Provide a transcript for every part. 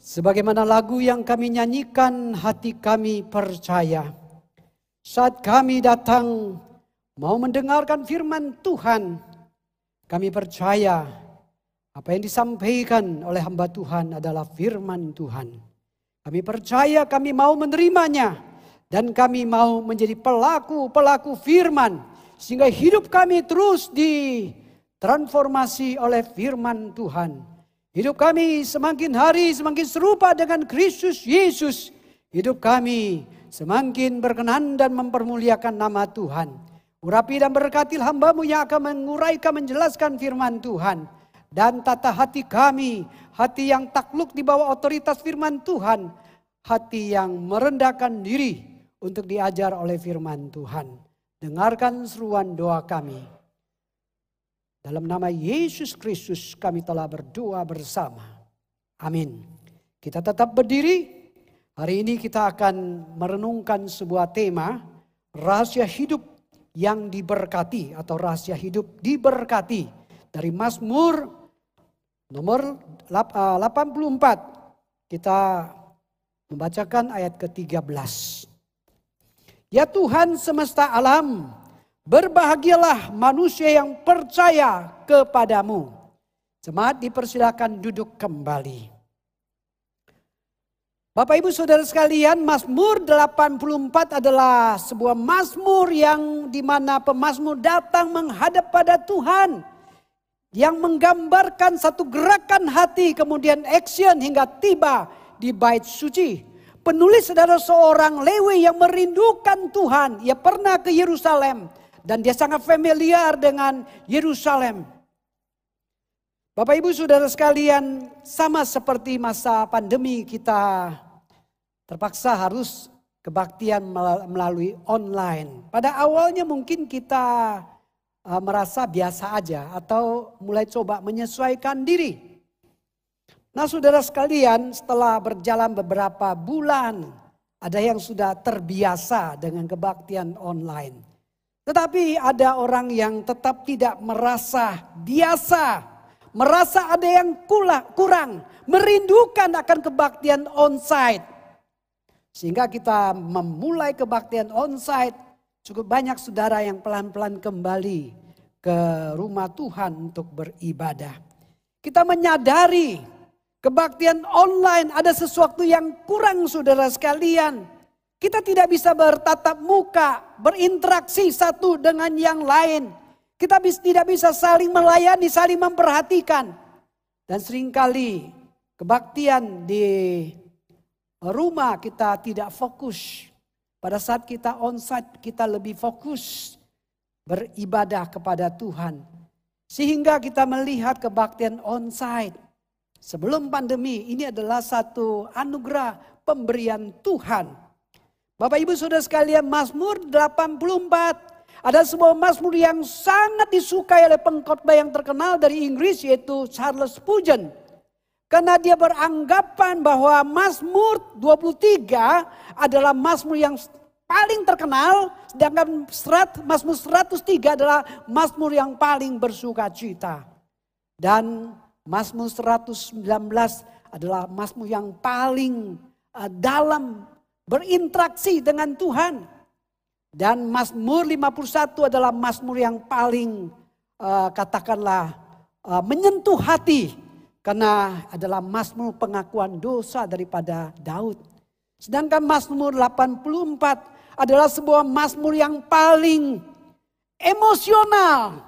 Sebagaimana lagu yang kami nyanyikan, hati kami percaya. Saat kami datang mau mendengarkan firman Tuhan, kami percaya apa yang disampaikan oleh hamba Tuhan adalah firman Tuhan. Kami percaya kami mau menerimanya dan kami mau menjadi pelaku-pelaku firman sehingga hidup kami terus ditransformasi oleh firman Tuhan. Hidup kami semakin hari semakin serupa dengan Kristus Yesus. Hidup kami semakin berkenan dan mempermuliakan nama Tuhan. Urapi dan berkati hambamu yang akan menguraikan menjelaskan firman Tuhan. Dan tata hati kami, hati yang takluk di bawah otoritas firman Tuhan. Hati yang merendahkan diri untuk diajar oleh firman Tuhan. Dengarkan seruan doa kami. Dalam nama Yesus Kristus kami telah berdoa bersama. Amin. Kita tetap berdiri. Hari ini kita akan merenungkan sebuah tema rahasia hidup yang diberkati atau rahasia hidup diberkati dari Mazmur nomor 84. Eh, kita membacakan ayat ke-13. Ya Tuhan semesta alam, Berbahagialah manusia yang percaya kepadamu. Jemaat dipersilakan duduk kembali. Bapak Ibu Saudara sekalian, Mazmur 84 adalah sebuah mazmur yang di mana pemazmur datang menghadap pada Tuhan. Yang menggambarkan satu gerakan hati kemudian action hingga tiba di bait suci. Penulis adalah seorang Lewi yang merindukan Tuhan. Ia pernah ke Yerusalem dan dia sangat familiar dengan Yerusalem. Bapak Ibu Saudara sekalian, sama seperti masa pandemi kita terpaksa harus kebaktian melalui online. Pada awalnya mungkin kita uh, merasa biasa aja atau mulai coba menyesuaikan diri. Nah saudara sekalian setelah berjalan beberapa bulan ada yang sudah terbiasa dengan kebaktian online. Tetapi ada orang yang tetap tidak merasa biasa, merasa ada yang kurang, merindukan akan kebaktian onsite. Sehingga kita memulai kebaktian onsite, cukup banyak saudara yang pelan-pelan kembali ke rumah Tuhan untuk beribadah. Kita menyadari kebaktian online ada sesuatu yang kurang saudara sekalian. Kita tidak bisa bertatap muka, berinteraksi satu dengan yang lain. Kita tidak bisa saling melayani, saling memperhatikan. Dan sering kali kebaktian di rumah kita tidak fokus. Pada saat kita onsite kita lebih fokus beribadah kepada Tuhan. Sehingga kita melihat kebaktian onsite. Sebelum pandemi ini adalah satu anugerah pemberian Tuhan Bapak Ibu Saudara sekalian, Mazmur 84 ada sebuah Mazmur yang sangat disukai oleh pengkhotbah yang terkenal dari Inggris yaitu Charles Spurgeon. Karena dia beranggapan bahwa Mazmur 23 adalah Mazmur yang paling terkenal, sedangkan serat, Mazmur 103 adalah Mazmur yang paling bersuka cita. Dan Mazmur 119 adalah Mazmur yang paling uh, dalam berinteraksi dengan Tuhan. Dan Mazmur 51 adalah Mazmur yang paling uh, katakanlah uh, menyentuh hati karena adalah Mazmur pengakuan dosa daripada Daud. Sedangkan Mazmur 84 adalah sebuah Mazmur yang paling emosional,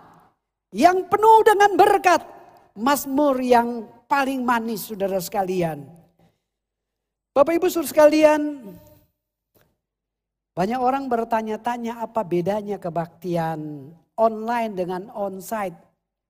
yang penuh dengan berkat, Mazmur yang paling manis saudara sekalian. Bapak Ibu saudara sekalian, banyak orang bertanya-tanya apa bedanya kebaktian online dengan onsite.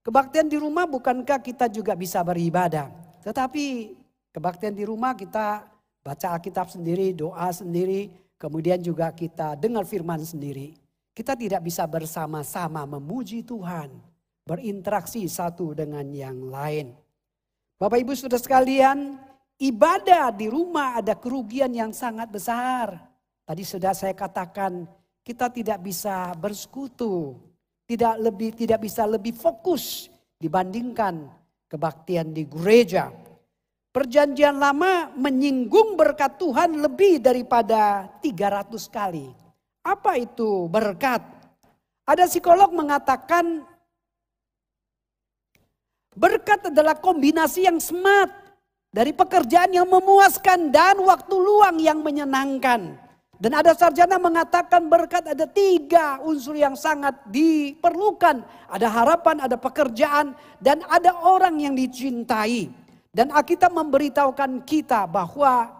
Kebaktian di rumah bukankah kita juga bisa beribadah? Tetapi kebaktian di rumah kita baca Alkitab sendiri, doa sendiri, kemudian juga kita dengar firman sendiri. Kita tidak bisa bersama-sama memuji Tuhan, berinteraksi satu dengan yang lain. Bapak Ibu sudah sekalian, ibadah di rumah ada kerugian yang sangat besar. Tadi sudah saya katakan kita tidak bisa bersekutu, tidak lebih tidak bisa lebih fokus dibandingkan kebaktian di gereja. Perjanjian lama menyinggung berkat Tuhan lebih daripada 300 kali. Apa itu berkat? Ada psikolog mengatakan berkat adalah kombinasi yang smart dari pekerjaan yang memuaskan dan waktu luang yang menyenangkan. Dan ada sarjana mengatakan berkat ada tiga unsur yang sangat diperlukan. Ada harapan, ada pekerjaan, dan ada orang yang dicintai. Dan Alkitab memberitahukan kita bahwa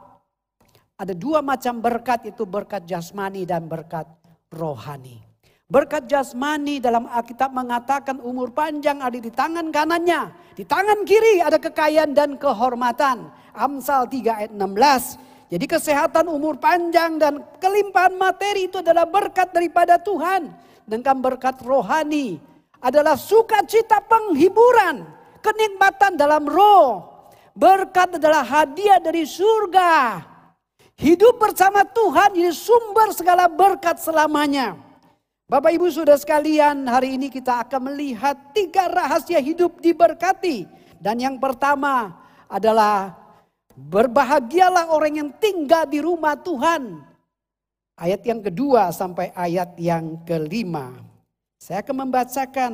ada dua macam berkat itu berkat jasmani dan berkat rohani. Berkat jasmani dalam Alkitab mengatakan umur panjang ada di tangan kanannya. Di tangan kiri ada kekayaan dan kehormatan. Amsal 3 ayat 16. Jadi kesehatan umur panjang dan kelimpahan materi itu adalah berkat daripada Tuhan. Dengan berkat rohani adalah sukacita penghiburan. Kenikmatan dalam roh Berkat adalah hadiah dari surga. Hidup bersama Tuhan ini sumber segala berkat selamanya. Bapak Ibu sudah sekalian hari ini kita akan melihat tiga rahasia hidup diberkati. Dan yang pertama adalah berbahagialah orang yang tinggal di rumah Tuhan. Ayat yang kedua sampai ayat yang kelima. Saya akan membacakan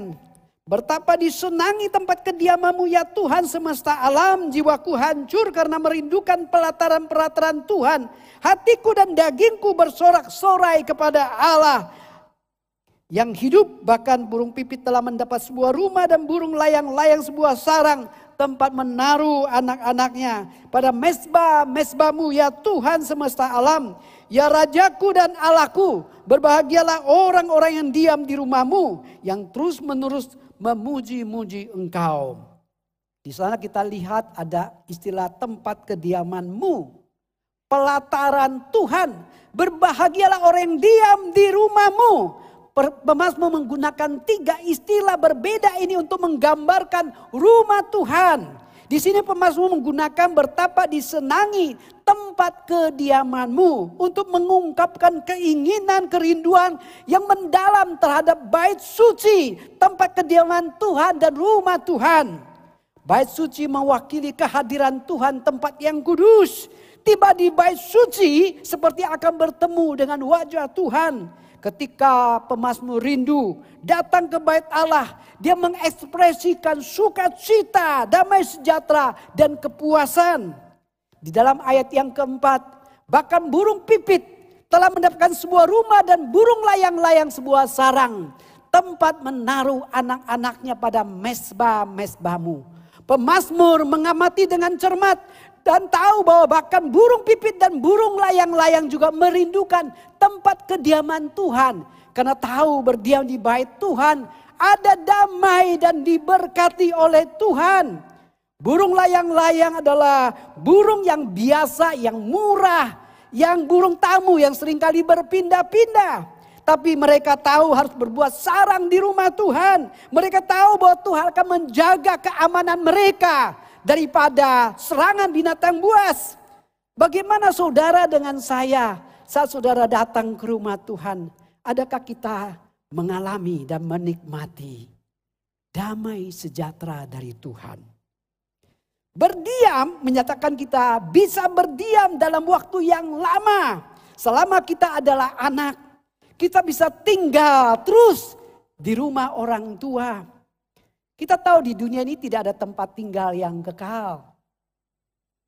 Bertapa disenangi tempat kediamamu ya Tuhan semesta alam. Jiwaku hancur karena merindukan pelataran-pelataran Tuhan. Hatiku dan dagingku bersorak-sorai kepada Allah. Yang hidup bahkan burung pipit telah mendapat sebuah rumah dan burung layang-layang sebuah sarang tempat menaruh anak-anaknya. Pada mesbah, mesbahmu ya Tuhan semesta alam. Ya Rajaku dan Allahku, berbahagialah orang-orang yang diam di rumahmu. Yang terus menerus memuji-muji engkau. Di sana kita lihat ada istilah tempat kediamanmu. Pelataran Tuhan. Berbahagialah orang yang diam di rumahmu. Pemasmu menggunakan tiga istilah berbeda ini untuk menggambarkan rumah Tuhan. Di sini pemasmur menggunakan bertapa disenangi tempat kediamanmu untuk mengungkapkan keinginan kerinduan yang mendalam terhadap bait suci, tempat kediaman Tuhan dan rumah Tuhan. Bait suci mewakili kehadiran Tuhan tempat yang kudus. Tiba di bait suci seperti akan bertemu dengan wajah Tuhan Ketika pemazmur rindu datang ke bait Allah, dia mengekspresikan sukacita, damai sejahtera dan kepuasan. Di dalam ayat yang keempat, bahkan burung pipit telah mendapatkan sebuah rumah dan burung layang-layang sebuah sarang. Tempat menaruh anak-anaknya pada mesbah-mesbahmu. Pemazmur mengamati dengan cermat dan tahu bahwa bahkan burung pipit dan burung layang-layang juga merindukan tempat kediaman Tuhan. Karena tahu berdiam di bait Tuhan ada damai dan diberkati oleh Tuhan. Burung layang-layang adalah burung yang biasa, yang murah, yang burung tamu yang sering kali berpindah-pindah. Tapi mereka tahu harus berbuat sarang di rumah Tuhan. Mereka tahu bahwa Tuhan akan menjaga keamanan mereka daripada serangan binatang buas. Bagaimana saudara dengan saya saat saudara datang ke rumah Tuhan? Adakah kita mengalami dan menikmati damai sejahtera dari Tuhan? Berdiam menyatakan kita bisa berdiam dalam waktu yang lama. Selama kita adalah anak, kita bisa tinggal terus di rumah orang tua. Kita tahu di dunia ini tidak ada tempat tinggal yang kekal.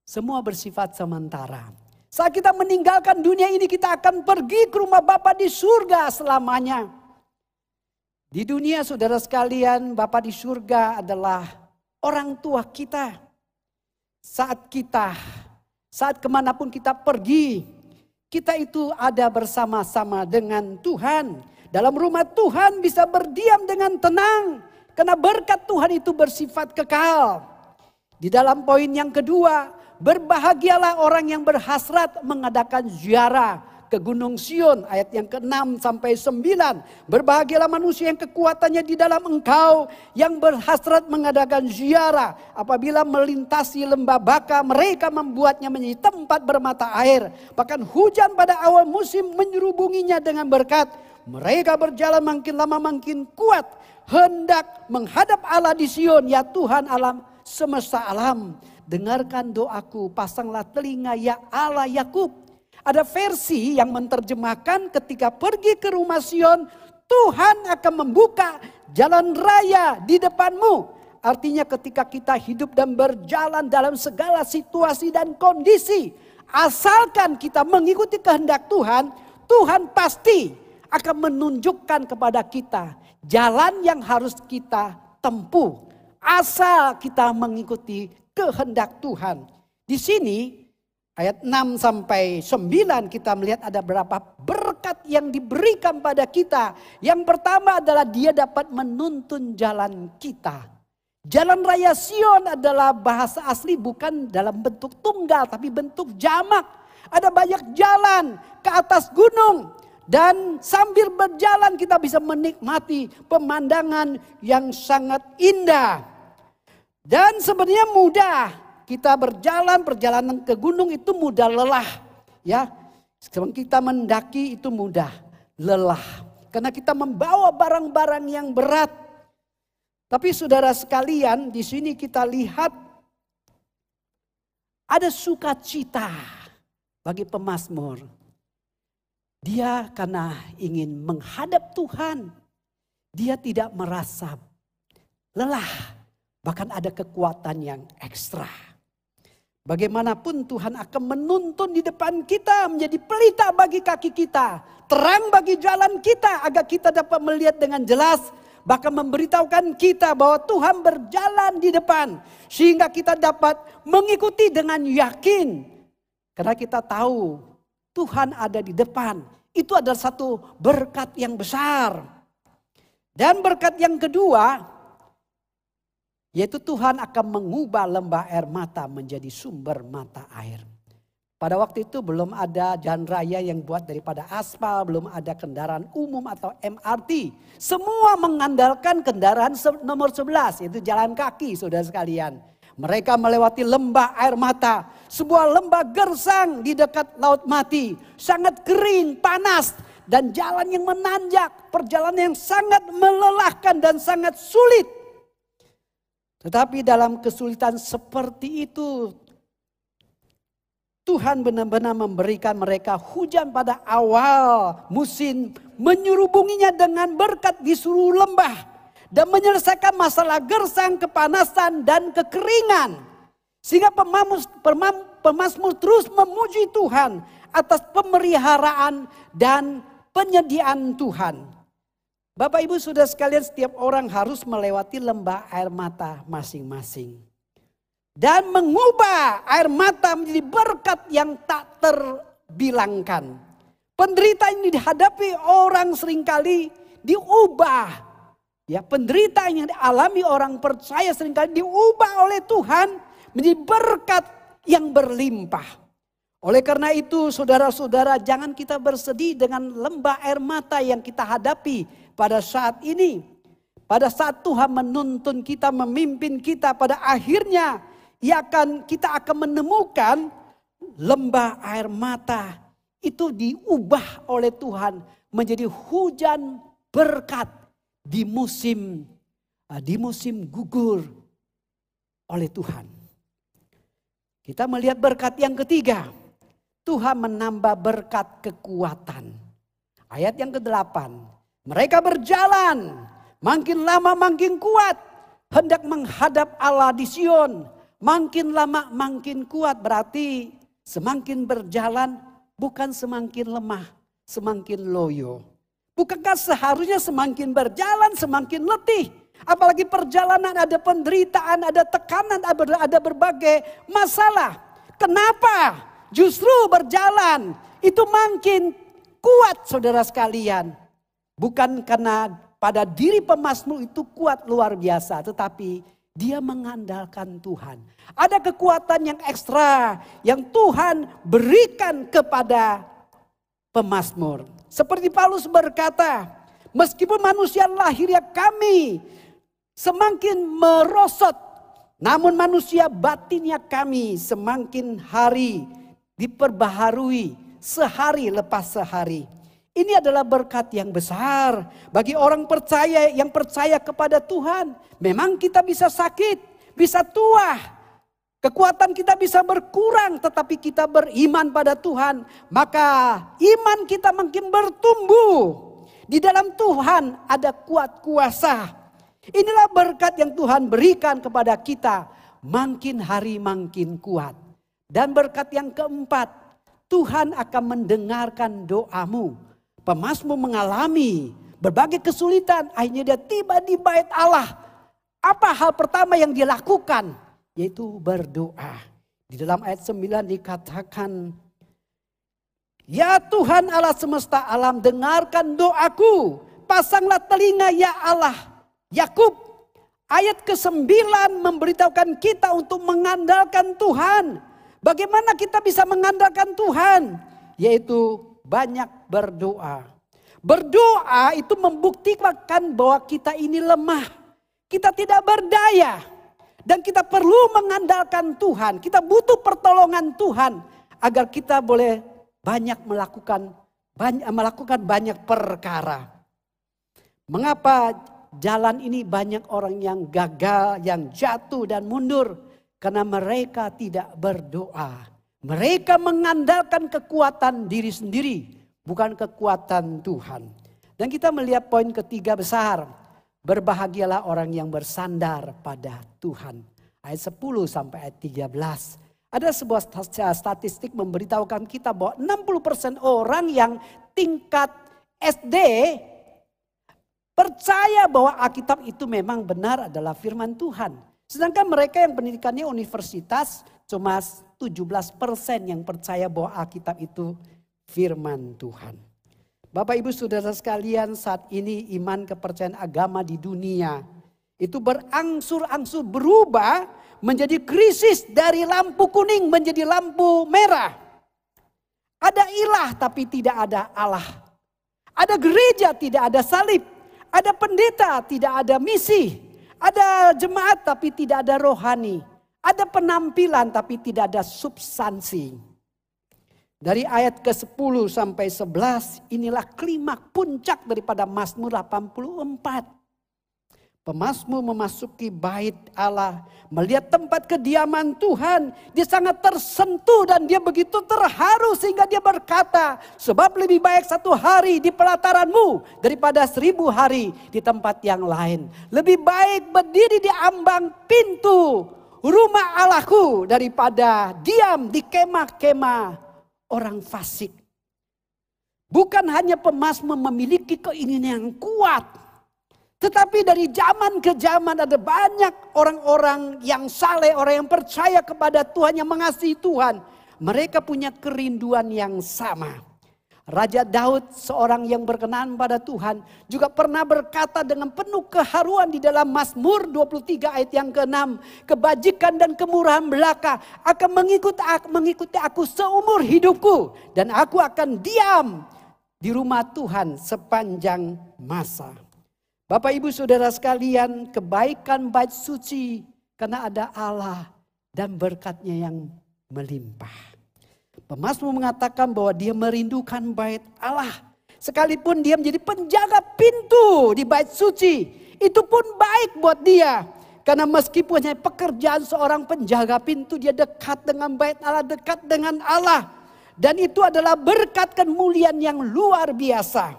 Semua bersifat sementara. Saat kita meninggalkan dunia ini kita akan pergi ke rumah Bapa di surga selamanya. Di dunia saudara sekalian Bapa di surga adalah orang tua kita. Saat kita, saat ke mana pun kita pergi, kita itu ada bersama-sama dengan Tuhan. Dalam rumah Tuhan bisa berdiam dengan tenang. Karena berkat Tuhan itu bersifat kekal. Di dalam poin yang kedua, berbahagialah orang yang berhasrat mengadakan ziarah ke Gunung Sion ayat yang ke-6 sampai 9. Berbahagialah manusia yang kekuatannya di dalam engkau yang berhasrat mengadakan ziarah. Apabila melintasi lembah baka mereka membuatnya menjadi tempat bermata air. Bahkan hujan pada awal musim menyerubunginya dengan berkat. Mereka berjalan makin lama makin kuat hendak menghadap Allah di Sion, ya Tuhan alam semesta alam. dengarkan doaku, pasanglah telinga ya Allah Yakub. Ada versi yang menerjemahkan ketika pergi ke rumah Sion, Tuhan akan membuka jalan raya di depanmu. Artinya ketika kita hidup dan berjalan dalam segala situasi dan kondisi, asalkan kita mengikuti kehendak Tuhan, Tuhan pasti akan menunjukkan kepada kita jalan yang harus kita tempuh asal kita mengikuti kehendak Tuhan. Di sini ayat 6 sampai 9 kita melihat ada berapa berkat yang diberikan pada kita. Yang pertama adalah dia dapat menuntun jalan kita. Jalan raya Sion adalah bahasa asli bukan dalam bentuk tunggal tapi bentuk jamak. Ada banyak jalan ke atas gunung. Dan sambil berjalan kita bisa menikmati pemandangan yang sangat indah. Dan sebenarnya mudah. Kita berjalan, perjalanan ke gunung itu mudah lelah. Ya, Sebelum kita mendaki itu mudah, lelah. Karena kita membawa barang-barang yang berat. Tapi saudara sekalian, di sini kita lihat ada sukacita bagi pemazmur. Dia karena ingin menghadap Tuhan, dia tidak merasa lelah, bahkan ada kekuatan yang ekstra. Bagaimanapun Tuhan akan menuntun di depan kita menjadi pelita bagi kaki kita, terang bagi jalan kita agar kita dapat melihat dengan jelas bahkan memberitahukan kita bahwa Tuhan berjalan di depan sehingga kita dapat mengikuti dengan yakin karena kita tahu Tuhan ada di depan. Itu adalah satu berkat yang besar. Dan berkat yang kedua, yaitu Tuhan akan mengubah lembah air mata menjadi sumber mata air. Pada waktu itu belum ada jalan raya yang buat daripada aspal, belum ada kendaraan umum atau MRT. Semua mengandalkan kendaraan nomor 11, yaitu jalan kaki saudara sekalian. Mereka melewati lembah air mata. Sebuah lembah gersang di dekat laut mati. Sangat kering, panas. Dan jalan yang menanjak. Perjalanan yang sangat melelahkan dan sangat sulit. Tetapi dalam kesulitan seperti itu. Tuhan benar-benar memberikan mereka hujan pada awal musim. Menyurubunginya dengan berkat di seluruh lembah dan menyelesaikan masalah gersang, kepanasan, dan kekeringan. Sehingga pemamus, pemam, pemasmur terus memuji Tuhan atas pemeliharaan dan penyediaan Tuhan. Bapak Ibu sudah sekalian setiap orang harus melewati lembah air mata masing-masing. Dan mengubah air mata menjadi berkat yang tak terbilangkan. Penderitaan yang dihadapi orang sering kali diubah Ya, penderitaan yang dialami orang percaya sering kali diubah oleh Tuhan menjadi berkat yang berlimpah. Oleh karena itu saudara-saudara jangan kita bersedih dengan lembah air mata yang kita hadapi pada saat ini. Pada saat Tuhan menuntun kita, memimpin kita pada akhirnya ia akan kita akan menemukan lembah air mata itu diubah oleh Tuhan menjadi hujan berkat di musim ah, di musim gugur oleh Tuhan. Kita melihat berkat yang ketiga. Tuhan menambah berkat kekuatan. Ayat yang ke-8. Mereka berjalan makin lama makin kuat hendak menghadap Allah di Sion. Makin lama makin kuat berarti semakin berjalan bukan semakin lemah, semakin loyo. Bukankah seharusnya semakin berjalan semakin letih? Apalagi perjalanan ada penderitaan, ada tekanan, ada berbagai masalah. Kenapa? Justru berjalan itu makin kuat saudara sekalian. Bukan karena pada diri pemasmur itu kuat luar biasa. Tetapi dia mengandalkan Tuhan. Ada kekuatan yang ekstra yang Tuhan berikan kepada pemasmur. Seperti Paulus berkata, meskipun manusia lahirnya kami semakin merosot, namun manusia batinnya kami semakin hari diperbaharui sehari lepas sehari. Ini adalah berkat yang besar bagi orang percaya yang percaya kepada Tuhan. Memang kita bisa sakit, bisa tua, Kekuatan kita bisa berkurang tetapi kita beriman pada Tuhan. Maka iman kita makin bertumbuh. Di dalam Tuhan ada kuat kuasa. Inilah berkat yang Tuhan berikan kepada kita. Makin hari makin kuat. Dan berkat yang keempat, Tuhan akan mendengarkan doamu. Pemasmu mengalami berbagai kesulitan. Akhirnya dia tiba di bait Allah. Apa hal pertama yang dia lakukan? Yaitu berdoa. Di dalam ayat 9 dikatakan, Ya Tuhan Allah semesta alam dengarkan doaku. Pasanglah telinga ya Allah. Yakub ayat ke-9 memberitahukan kita untuk mengandalkan Tuhan. Bagaimana kita bisa mengandalkan Tuhan? Yaitu banyak berdoa. Berdoa itu membuktikan bahwa kita ini lemah. Kita tidak berdaya. Dan kita perlu mengandalkan Tuhan. Kita butuh pertolongan Tuhan. Agar kita boleh banyak melakukan banyak, melakukan banyak perkara. Mengapa jalan ini banyak orang yang gagal, yang jatuh dan mundur? Karena mereka tidak berdoa. Mereka mengandalkan kekuatan diri sendiri, bukan kekuatan Tuhan. Dan kita melihat poin ketiga besar. Berbahagialah orang yang bersandar pada Tuhan. Ayat 10 sampai ayat 13. Ada sebuah statistik memberitahukan kita bahwa 60% orang yang tingkat SD percaya bahwa Alkitab itu memang benar adalah firman Tuhan. Sedangkan mereka yang pendidikannya universitas cuma 17% yang percaya bahwa Alkitab itu firman Tuhan. Bapak ibu saudara sekalian saat ini iman kepercayaan agama di dunia itu berangsur-angsur berubah menjadi krisis dari lampu kuning menjadi lampu merah. Ada ilah tapi tidak ada Allah. Ada gereja tidak ada salib. Ada pendeta tidak ada misi. Ada jemaat tapi tidak ada rohani. Ada penampilan tapi tidak ada substansi. Dari ayat ke-10 sampai 11 inilah klimak puncak daripada Mazmur 84. Pemasmu memasuki bait Allah, melihat tempat kediaman Tuhan. Dia sangat tersentuh dan dia begitu terharu sehingga dia berkata, sebab lebih baik satu hari di pelataranmu daripada seribu hari di tempat yang lain. Lebih baik berdiri di ambang pintu rumah Allahku daripada diam di kemah-kemah orang fasik. Bukan hanya pemasmu memiliki keinginan yang kuat, tetapi dari zaman ke zaman ada banyak orang-orang yang saleh, orang yang percaya kepada Tuhan, yang mengasihi Tuhan. Mereka punya kerinduan yang sama. Raja Daud seorang yang berkenan pada Tuhan juga pernah berkata dengan penuh keharuan di dalam Mazmur 23 ayat yang ke-6. Kebajikan dan kemurahan belaka akan mengikuti, mengikuti aku seumur hidupku. Dan aku akan diam di rumah Tuhan sepanjang masa. Bapak ibu saudara sekalian kebaikan bait suci karena ada Allah dan berkatnya yang melimpah. Pemasmur mengatakan bahwa dia merindukan bait Allah. Sekalipun dia menjadi penjaga pintu di bait suci. Itu pun baik buat dia. Karena meskipun hanya pekerjaan seorang penjaga pintu. Dia dekat dengan bait Allah, dekat dengan Allah. Dan itu adalah berkat kemuliaan yang luar biasa.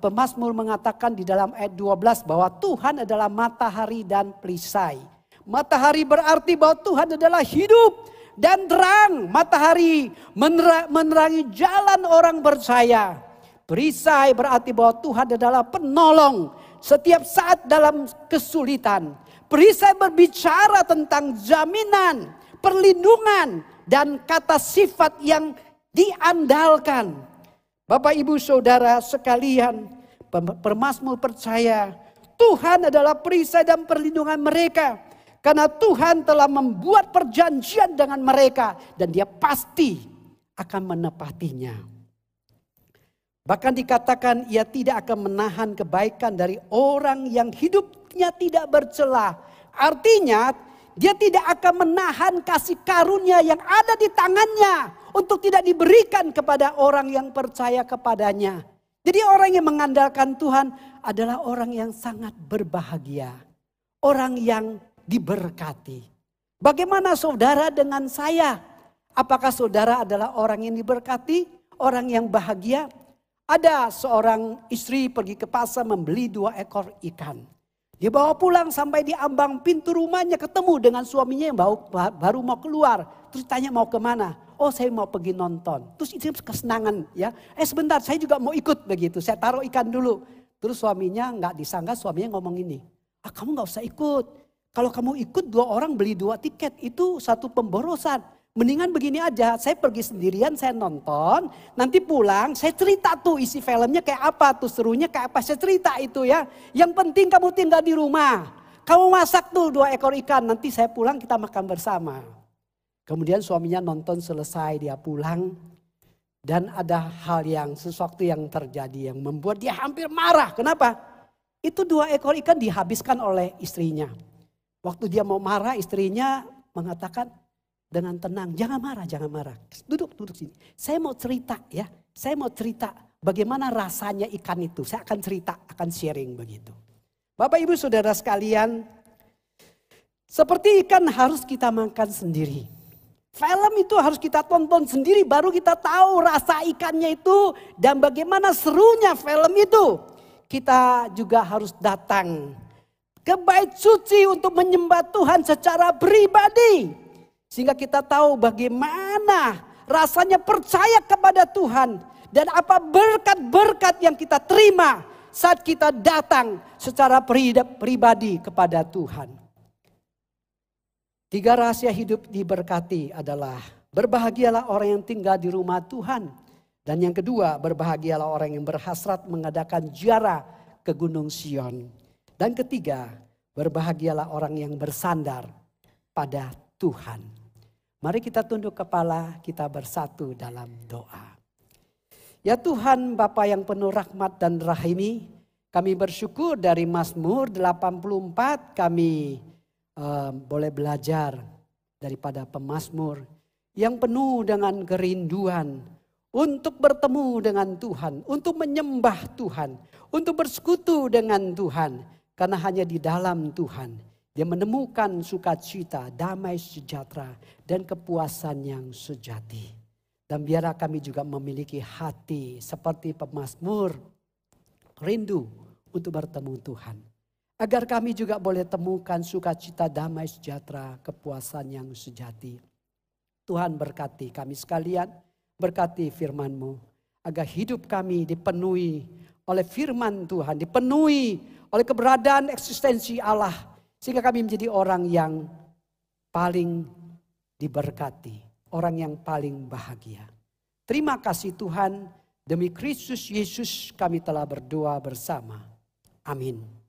Pemasmur mengatakan di dalam ayat 12 bahwa Tuhan adalah matahari dan perisai. Matahari berarti bahwa Tuhan adalah hidup dan terang. Matahari menerangi jalan orang percaya. Perisai berarti bahwa Tuhan adalah penolong setiap saat dalam kesulitan. Perisai berbicara tentang jaminan, perlindungan, dan kata sifat yang diandalkan. Bapak ibu saudara sekalian, permasmur percaya Tuhan adalah perisai dan perlindungan mereka. Karena Tuhan telah membuat perjanjian dengan mereka dan dia pasti akan menepatinya. Bahkan dikatakan ia tidak akan menahan kebaikan dari orang yang hidupnya tidak bercelah. Artinya dia tidak akan menahan kasih karunia yang ada di tangannya untuk tidak diberikan kepada orang yang percaya kepadanya. Jadi orang yang mengandalkan Tuhan adalah orang yang sangat berbahagia. Orang yang diberkati. Bagaimana saudara dengan saya? Apakah saudara adalah orang yang diberkati, orang yang bahagia? Ada seorang istri pergi ke pasar membeli dua ekor ikan. Dia bawa pulang sampai di ambang pintu rumahnya ketemu dengan suaminya yang baru mau keluar. Terus tanya mau ke mana? Oh saya mau pergi nonton. Terus itu kesenangan ya. Eh sebentar saya juga mau ikut begitu. Saya taruh ikan dulu. Terus suaminya nggak disangka suaminya ngomong ini. Ah kamu nggak usah ikut. Kalau kamu ikut dua orang beli dua tiket itu satu pemborosan. Mendingan begini aja, saya pergi sendirian, saya nonton, nanti pulang, saya cerita tuh isi filmnya kayak apa tuh, serunya kayak apa, saya cerita itu ya. Yang penting kamu tinggal di rumah, kamu masak tuh dua ekor ikan, nanti saya pulang kita makan bersama. Kemudian suaminya nonton selesai, dia pulang, dan ada hal yang, sesuatu yang terjadi yang membuat dia hampir marah. Kenapa? Itu dua ekor ikan dihabiskan oleh istrinya. Waktu dia mau marah, istrinya mengatakan, dengan tenang. Jangan marah, jangan marah. Duduk, duduk sini. Saya mau cerita ya. Saya mau cerita bagaimana rasanya ikan itu. Saya akan cerita, akan sharing begitu. Bapak ibu saudara sekalian. Seperti ikan harus kita makan sendiri. Film itu harus kita tonton sendiri baru kita tahu rasa ikannya itu. Dan bagaimana serunya film itu. Kita juga harus datang ke bait suci untuk menyembah Tuhan secara pribadi. Sehingga kita tahu bagaimana rasanya percaya kepada Tuhan. Dan apa berkat-berkat yang kita terima saat kita datang secara pribadi kepada Tuhan. Tiga rahasia hidup diberkati adalah berbahagialah orang yang tinggal di rumah Tuhan. Dan yang kedua, berbahagialah orang yang berhasrat mengadakan ziarah ke Gunung Sion. Dan ketiga, berbahagialah orang yang bersandar pada Tuhan. Mari kita tunduk kepala, kita bersatu dalam doa. Ya Tuhan Bapa yang penuh rahmat dan rahimi, kami bersyukur dari Mazmur 84 kami uh, boleh belajar daripada pemazmur yang penuh dengan kerinduan untuk bertemu dengan Tuhan, untuk menyembah Tuhan, untuk bersekutu dengan Tuhan. Karena hanya di dalam Tuhan dia menemukan sukacita, damai sejahtera, dan kepuasan yang sejati. Dan biarlah kami juga memiliki hati seperti pemazmur, rindu untuk bertemu Tuhan. Agar kami juga boleh temukan sukacita, damai sejahtera, kepuasan yang sejati. Tuhan berkati kami sekalian, berkati firman-Mu. Agar hidup kami dipenuhi oleh firman Tuhan, dipenuhi oleh keberadaan eksistensi Allah sehingga kami menjadi orang yang paling diberkati. Orang yang paling bahagia. Terima kasih Tuhan. Demi Kristus Yesus kami telah berdoa bersama. Amin.